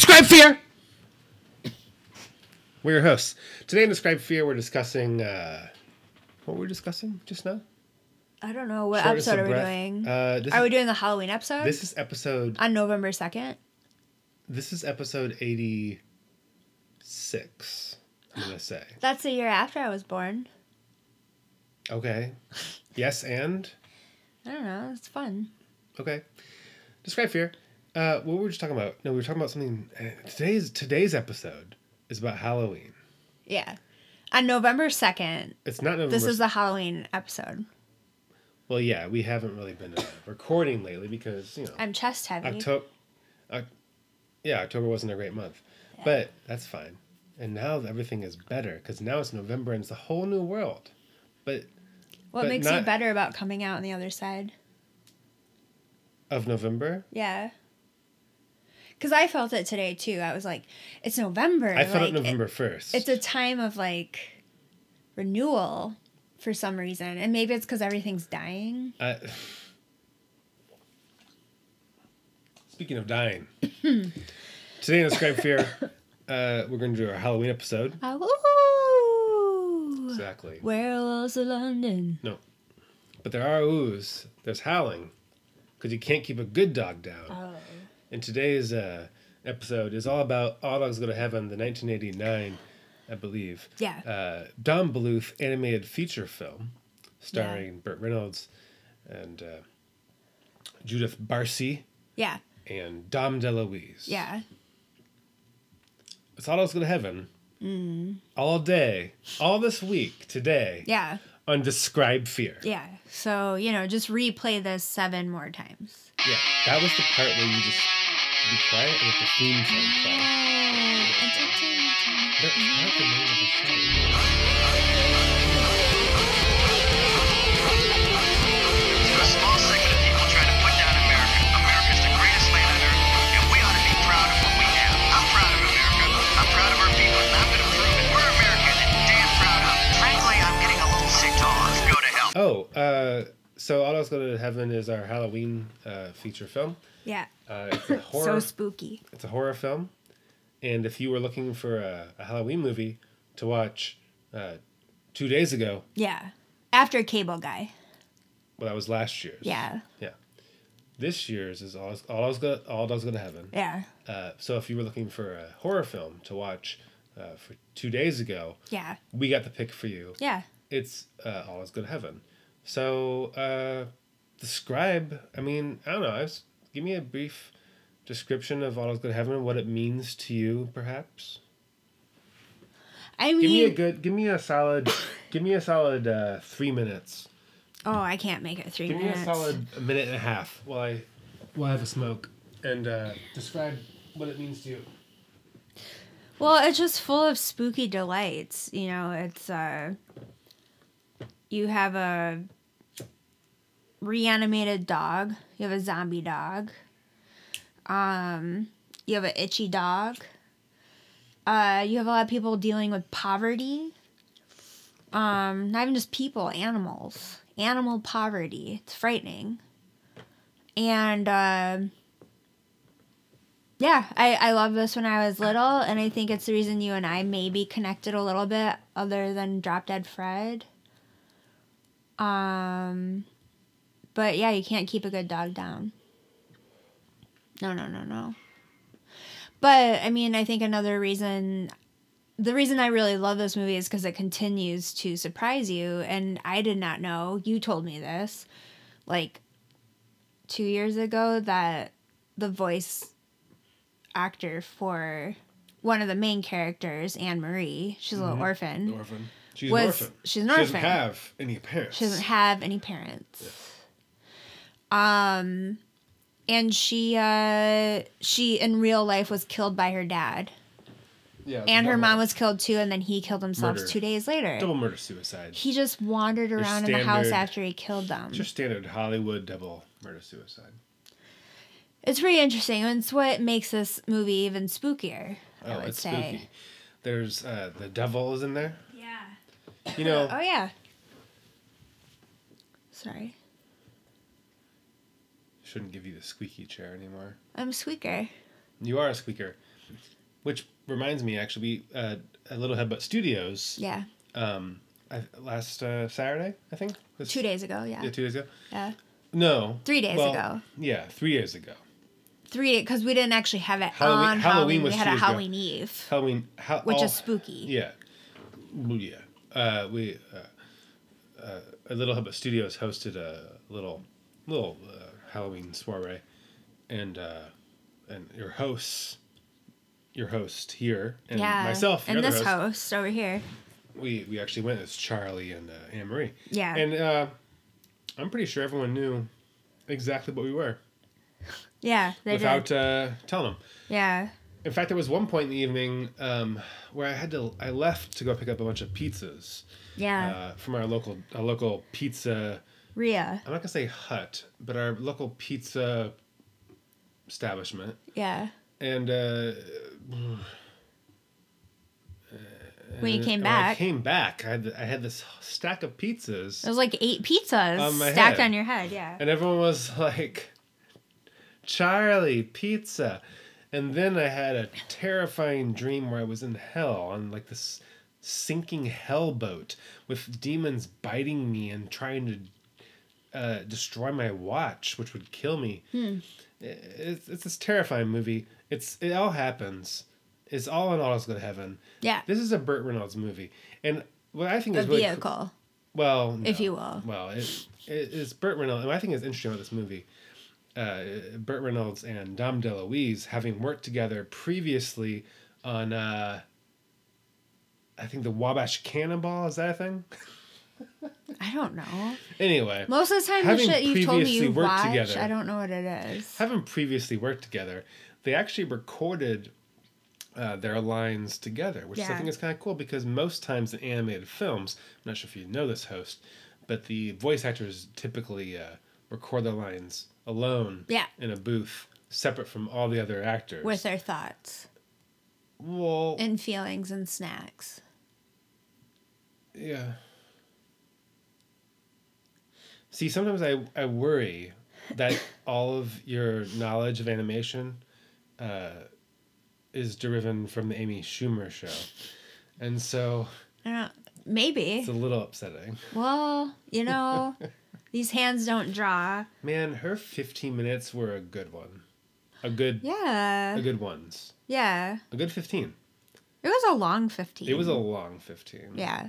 Describe Fear! We're your hosts. Today in Describe Fear, we're discussing. Uh, what were we discussing just now? I don't know what Shortness episode are we breath. doing. Uh, this, are is, we doing the Halloween episode this is episode. on November second? This is episode 86, I'm going to say. That's the year after I was born. Okay. Yes, and? I don't know. It's fun. Okay. Describe Fear. Uh, what were we just talking about? No, we were talking about something. Uh, today's today's episode is about Halloween. Yeah. On November second, It's not November. this is the Halloween episode. well, yeah, we haven't really been uh, recording lately because you know I'm chest heavy. October. Uh, yeah, October wasn't a great month, but that's fine. And now everything is better because now it's November and it's a whole new world. But what but makes you better about coming out on the other side? of November, Yeah. Because I felt it today too. I was like, it's November. I felt like, it November first. it's a time of like renewal for some reason. And maybe it's because everything's dying. Uh, speaking of dying, today in Describe Fear, uh, we're going to do our Halloween episode. Oh, Exactly. Where was London? No. But there are oohs. There's howling. Because you can't keep a good dog down. Oh. And today's uh, episode is all about All Dogs Go to Heaven, the 1989, I believe, Yeah. uh, Don Bluth animated feature film starring Burt Reynolds and uh, Judith Barsi Yeah. and Dom DeLuise. Yeah. It's All Dogs Go to Heaven all day, all this week, today, Yeah. on Describe Fear. Yeah. So, you know, just replay this seven more times. Yeah, that was the part where you just be quiet and let the theme song play. That's not the name of the show. A small segment of people try to put down America. America's the greatest land on earth, and we ought to be proud of what we have. I'm proud of America. I'm proud of our people, and I'm going to prove it. We're Americans and damn proud of it. Frankly, I'm getting a little sick to let's go to hell. Oh, uh, so All Dogs Go to Heaven is our Halloween uh, feature film. Yeah. Uh, it's a So horror. spooky. it's a horror film, and if you were looking for a, a Halloween movie to watch uh, two days ago, Yeah. After Cable Guy. well, that was last year's. Yeah. Yeah. This year's is All, all Dogs Go All Dogs Go to Heaven. Yeah. Uh, so if you were looking for a horror film to watch uh, for two days ago, Yeah. we got the pick for you. Yeah. It's uh, All Is Good Heaven. So uh, describe. I mean, I don't know. I was, give me a brief description of All Is Good Heaven and what it means to you, perhaps. I Give me a good. Give me a solid. give me a solid uh, three minutes. oh, I can't make it three Give minutes. me a solid a minute and a half while I while I have a smoke and uh, describe what it means to you. Well, it's just full of spooky delights. You know, it's uh you have a reanimated dog, you have a zombie dog. Um you have an itchy dog. Uh you have a lot of people dealing with poverty. Um not even just people, animals. Animal poverty. It's frightening. And uh yeah, I, I love this when I was little, and I think it's the reason you and I maybe connected a little bit, other than Drop Dead Fred. Um, but yeah, you can't keep a good dog down. No, no, no, no. But I mean, I think another reason, the reason I really love this movie is because it continues to surprise you, and I did not know. You told me this, like, two years ago that the voice actor for one of the main characters, Anne Marie. She's a little orphan. orphan. She's Was- an orphan. she's an She doesn't have any parents. She doesn't have any parents. Um, and she uh she in real life was killed by her dad, yeah, and her mom was killed too. And then he killed himself Murder. two days later. double murder suicide. He just wandered around in the house after he killed them. Just standard Hollywood double murder suicide. It's pretty interesting. and It's what makes this movie even spookier. I Oh, would it's say. spooky. There's uh, the devil is in there. You know, Oh yeah. Sorry, shouldn't give you the squeaky chair anymore. I'm a squeaker. You are a squeaker. Which reminds me, actually, we, uh, a little headbutt studios. Yeah. Um, I, last uh, Saturday, I think. Was- Two days ago. Yeah. Yeah, two days ago. Yeah. No. Three days well, ago. Yeah, three days ago. Three because we didn't actually have it Halloween- on Halloween Halloween. We had a days ago. Halloween Eve, Halloween, how, which all- is spooky. Yeah. Yeah. Uh, we uh, uh, a little Hubbard Studios hosted a little little uh, Halloween soiree, and uh, and your hosts, your host here, and Yeah. myself, and this host, host over here. we we actually went as Charlie and uh, Anne Marie. Yeah. And uh, I'm pretty sure everyone knew exactly what we were Yeah. They without uh, telling them. Yeah. In fact, there was one point in the evening um, where I had to. I left to go pick up a bunch of pizzas Yeah. uh, from our local our local pizza. Rhea. I'm not gonna say hut, but our local pizza establishment. Yeah. And uh, When you came when I back, came back. I had I had this stack of pizzas, it was like eight pizzas On stacked head. on your head. Yeah. and everyone was like, "Charlie, pizza." And then I had a terrifying dream where I was in hell on like this sinking hell boat with demons biting me and trying to uh, destroy my watch, which would kill me. It's, it's this terrifying movie. It's it all happens. It's all in all is go to heaven. Yeah. This is a Burt Reynolds movie, and what I think A is really cool- vehicle. well, if you will. Well, it, it, it's Burt Reynolds. And what I think is interesting about this movie. Uh, Burt Reynolds and Dom DeLuise having worked together previously on, uh, I think the Wabash Cannonball. Is that a thing? I don't know. Anyway, Most of the time, the shit you told me you worked watched, together. I don't know what it is. having previously worked together, they actually recorded uh, their lines together, which I think is kind of cool because most times in animated films, I'm not sure if you know this host, but the voice actors typically uh, record their lines alone Yeah. in a booth, separate from all the other actors. With their thoughts well, and feelings and snacks. yeah. See, sometimes I, I worry that all of your knowledge of animation uh, is driven from the Amy Schumer show. And so I don't. Maybe. it's a little upsetting. Well, you know, these hands don't draw. Man, her 15 minutes were a good one. A good, Yeah. a good ones. Yeah. A good 15. It was a long 15. It was a long 15. Yeah.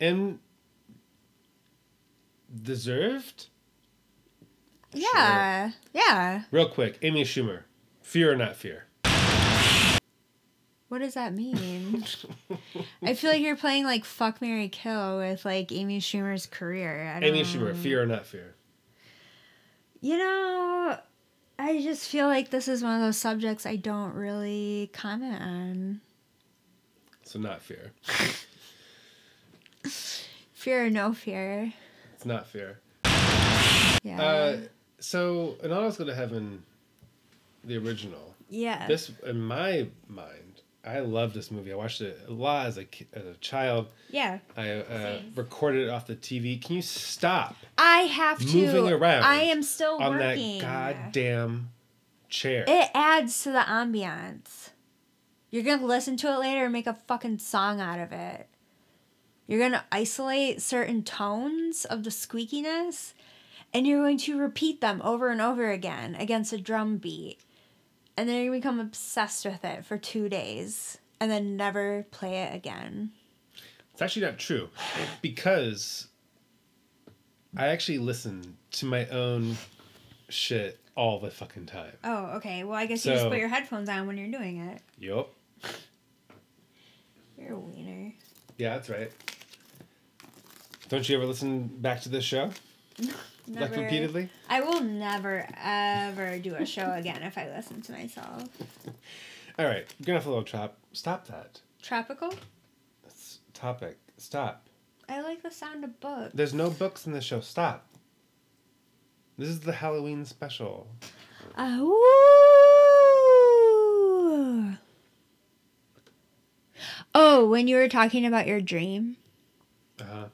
And deserved? Yeah. Yeah. Real quick, Amy Schumer. Fear or not fear? What does that mean? I feel like you're playing like fuck Mary Kill with like Amy Schumer's career. I don't Amy Schumer, fear or not fear? You know, I just feel like this is one of those subjects I don't really comment on. So not fear. Fear or no fear. It's not fear. Yeah. Uh, so, in All Go to Heaven, the original, yeah. this, in my mind, I love this movie. I watched it a lot as a, as a child. yeah. I uh, recorded it off the TV. Can you stop I have to. moving around I am still on working. that goddamn chair? It adds to the ambiance. You're gonna listen to it later and make a fucking song out of it. You're gonna isolate certain tones of the squeakiness and you're going to repeat them over and over again against a drum beat. And then you become obsessed with it for two days and then never play it again. It's actually not true because I actually listen to my own shit all the fucking time. Oh, okay. Well, I guess you just put your headphones on when you're doing it. Yup. You're a wiener. Yeah, that's right. Don't you ever listen back to this show? Like repeatedly? I will never ever do a show again if I listen to myself. All right, gonna have a little chop. Stop that. Tropical? That's topic. Stop. I like the sound of books. There's no books in the show. Stop. This is the Halloween special. Oh. Oh, when you were talking about your dream, Uh,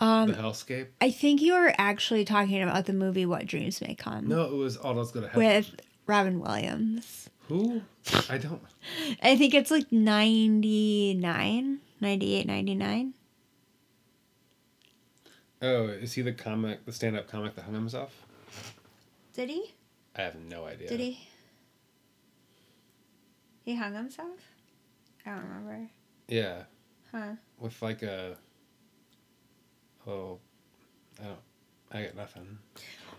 um, the Hellscape. I think you were actually talking about the movie What Dreams May Come No, it was All Those Go to Heaven. with Robin Williams. Who? I don't. I think it's like 99, 98, 99. Oh, is he the comic, the stand-up comic that hung himself? Did he? I have no idea. Did he? He hung himself? I don't remember. Yeah, Huh. with like a. Oh, I don't. I got nothing.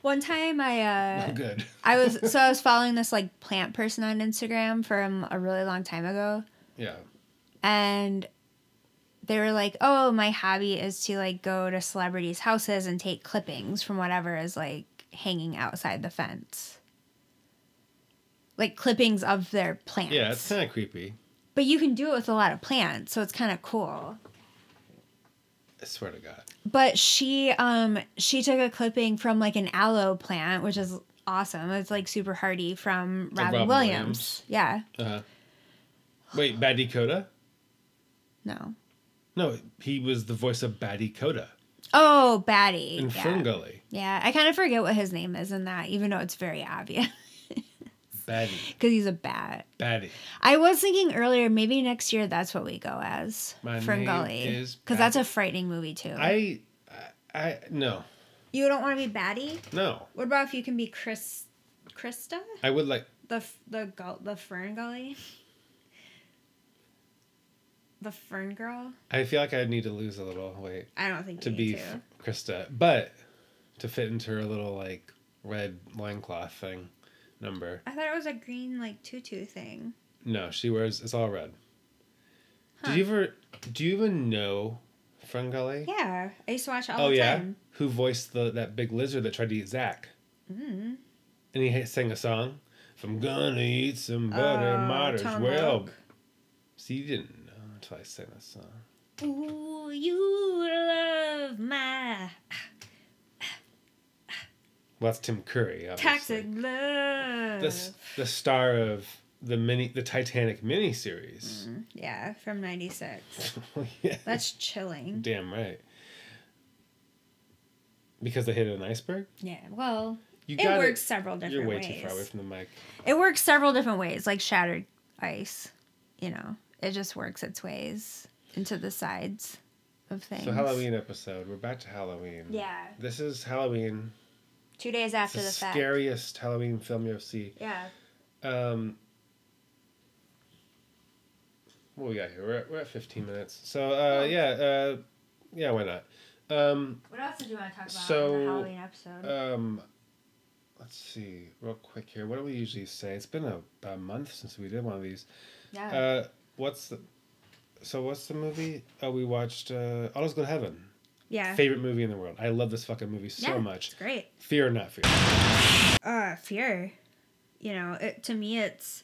One time I uh good. I was so I was following this like plant person on Instagram from a really long time ago Yeah. and they were like, "Oh, my hobby is to like go to celebrities' houses and take clippings from whatever is like hanging outside the fence." Like clippings of their plants. Yeah, it's kind of creepy. But you can do it with a lot of plants, so it's kind of cool. I swear to God. But she um she took a clipping from like an aloe plant, which is awesome. It's like super hardy from Like Robin, Robin Williams. Williams. Yeah. Uh huh. Wait, Batty Koda? No. No, he was the voice of Batty Koda Oh, Batty. in yeah. Ferngully. Yeah, I kind of forget what his name is in that, even though it's very obvious Batty. because he's a bat. Batty. I was thinking earlier, maybe next year that's what we go as My Ferngully, name is because that's a frightening movie too. I, I, I, no, you don't want to be Batty. no. What about if you can be Chris, Crysta, I would like, the the the Fern Gully, the Fern Girl? I feel like I'd need to lose a little weight I don't think to you be to. Crysta, but to fit into her little like red loincloth thing number. I thought it was a green like tutu thing. No, she wears it's all red. Huh. Did you ever? Do you even know Ferngully? Yeah, I used to watch it all oh the yeah, time. who voiced the that big lizard that tried to eat Zach? Mm. And he sang a song. If I'm gonna eat some butter, Oh, martyrs. Tone Well, Loc. see, you didn't know until I sang that song. Ooh, you love my Well, that's Tim Curry. Obviously. toxic love. The the star of the mini the Titanic miniseries. Mm, yeah, from '96. yeah. That's chilling. damn right. Because they hit an iceberg. Yeah, well, You it works several different You're way ways. too far away from the mic. It works several different ways, like shattered ice. You know, it just works its ways into the sides of things. So Halloween episode. We're back to Halloween. Yeah, This is Halloween. Two days after the the fact. scariest Halloween film you'll see. Yeah. Um, what we got here? We're at, we're at 15 minutes. So, uh, Oh. yeah, uh, yeah, why not? Um, What else did you want to talk about So, in the Halloween episode? um, let's see, real quick here. What do we usually say? It's been a, about a month since we did one of these. yeah. Uh, what's the, so what's the movie? Oh, we watched, uh, All Is Good Heaven. Yeah. Favorite movie in the world. I love this fucking movie so Yeah, much. It's great. Fear or not fear. uh fear you know it, to me it's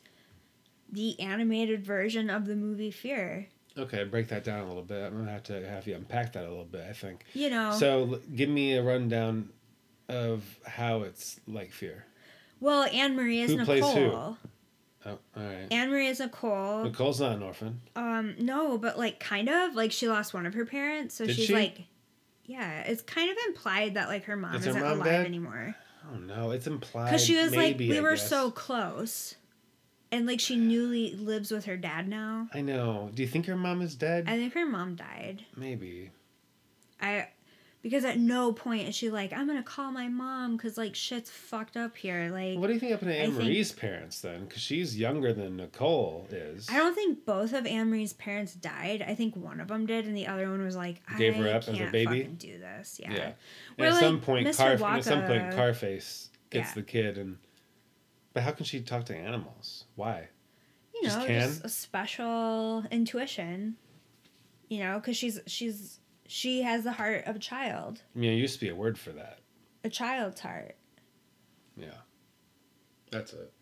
the animated version of the movie fear Okay, break that down a little bit. I'm gonna have to have you unpack that a little bit. I think. you know So give me a rundown of how it's like Fear. well anne marie is Who plays nicole who? Oh, all right. anne marie is nicole Nicole's not an orphan. um no but like kind of like she lost one of her parents so Did she's she? like yeah it's kind of implied that like her mom Is her isn't mom alive dead? anymore I don't know. It's implied. because she was maybe, like we I were guess. so close and like she newly lives with her dad now I know. Do you think her mom is dead? i think her mom died maybe. I because at no point is she like I'm gonna call my mom because like shit's fucked up here. Like What do you think happened to Anne think- Marie's parents then? Because she's younger than Nicole is. I don't think both of Anne Marie's parents died. I think one of them did, and the other one was like I Gave her up as a baby? do this. Yeah. Yeah. At some point, Mr. Car. At some point, Carface gets Yeah. the kid, and. But how can she talk to animals? Why? You Just know, can? just a special intuition. You know, because she's she's she has the heart of a child, I mean, it used to be a word for that. a child's heart. Yeah. That's it.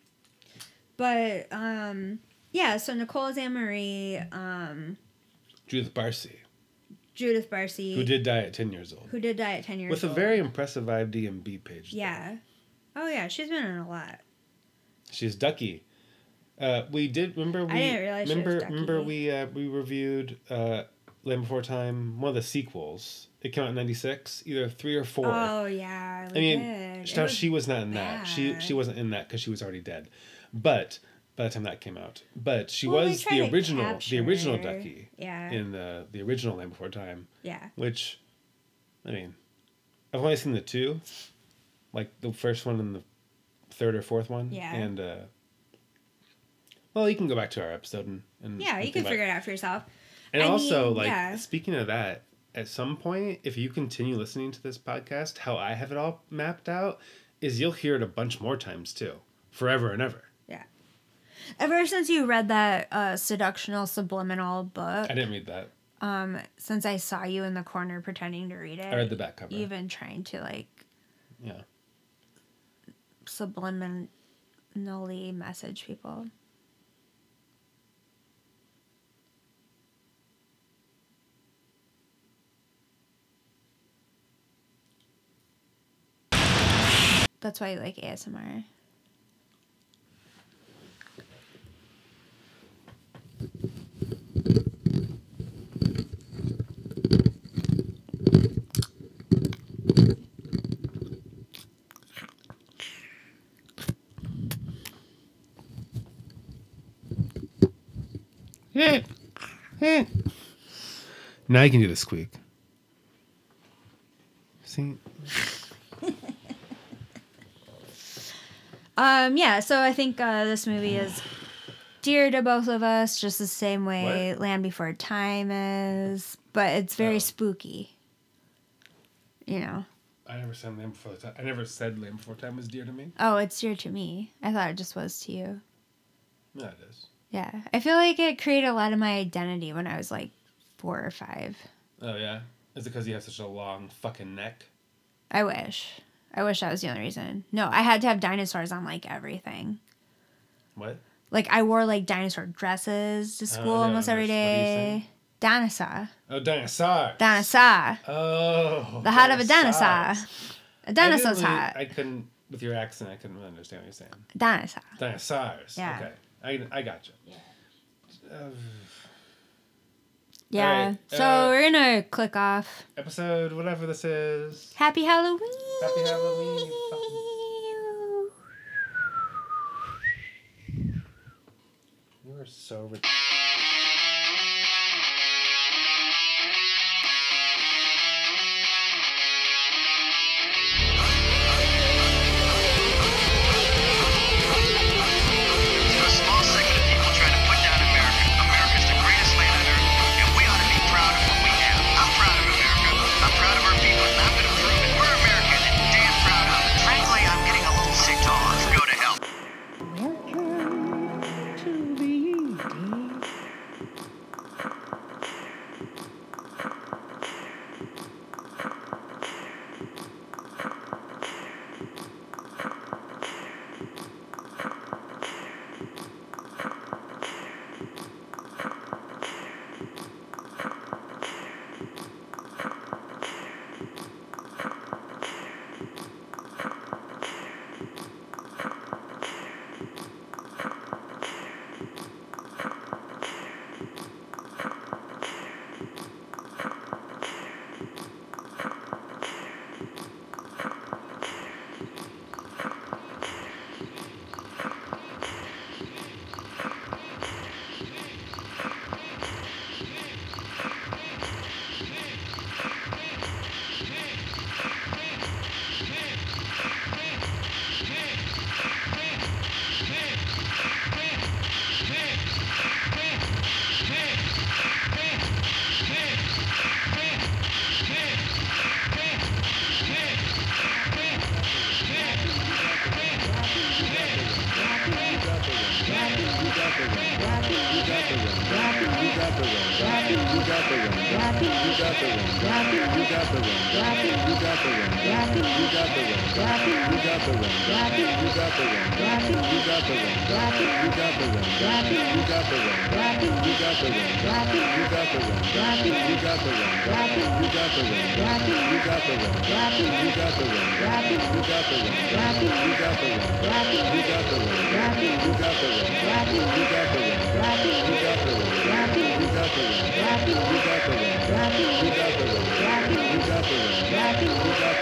But um, yeah. So Nicole is Anne Marie. Um, Judith Barsi, Judith Barsi, who did die at 10 years old. who did die at ten years old? With a very impressive IMDb page. though. Yeah. Oh yeah, she's been in a lot. She's Ducky. Uh, we did remember we didn't realize remember remember we uh, we reviewed uh, Land Before Time one of the sequels. It came out in '96, either three or four. Oh yeah, I mean. It now was- she was not in that. She she wasn't in that because she was already dead. But by the time that came out. But she Well, was the original, capture the original. Ducky Yeah. in the the original Land Before Time, yeah. which, I mean, I've only seen the two, like the first one and the third or fourth one. Yeah. And uh, well, you can go back to our episode and, and Yeah, and you can figure it out for yourself. And I also, mean, like yeah. speaking of that, at some point, if you continue listening to this podcast, how I have it all mapped out is you'll hear it a bunch more times too, forever and ever. Yeah. Ever since you read that uh, seductional subliminal book, I didn't read that. um, since I saw you in the corner pretending to read it, I read the back cover. you've been trying to like Yeah. subliminally message people. That's why you like ASMR. Now you can do the squeak. See? Um, yeah, so I think uh, this movie is dear to both of us, just the same way What? Land Before Time is, but it's very Oh. spooky. You know. I never said Land Before Time. I never said Land Before Time was dear to me. Oh, it's dear to me. I thought it just was to you. Yeah, it is. Yeah. I feel like it created a lot of my identity when I was like four or five. Oh yeah. Is it because you have such a long fucking neck? I wish. I wish that was the only reason. No, I had to have dinosaurs on like everything. What? Like I wore like dinosaur dresses to school yeah, almost every what are you saying? day. Dinosaur. Oh, dinosaur. Dinosaur. Oh. The heart of a dinosaur. A dinosaur's I didn't really- heart. I couldn't, with your accent, I couldn't really understand what you're saying. Dinosaur. Dinosaurs. Yeah. Okay. I, I got you. Uh, Yeah. right, so uh, we're gonna click off. episode, whatever this is. Happy Halloween. Happy Halloween, you are so ridiculous.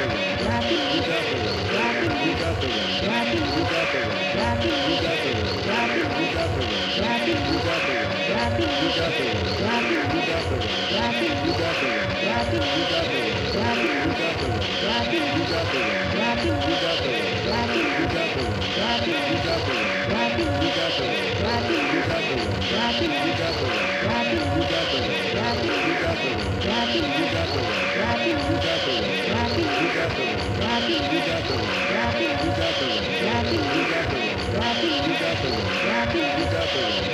You You got the one.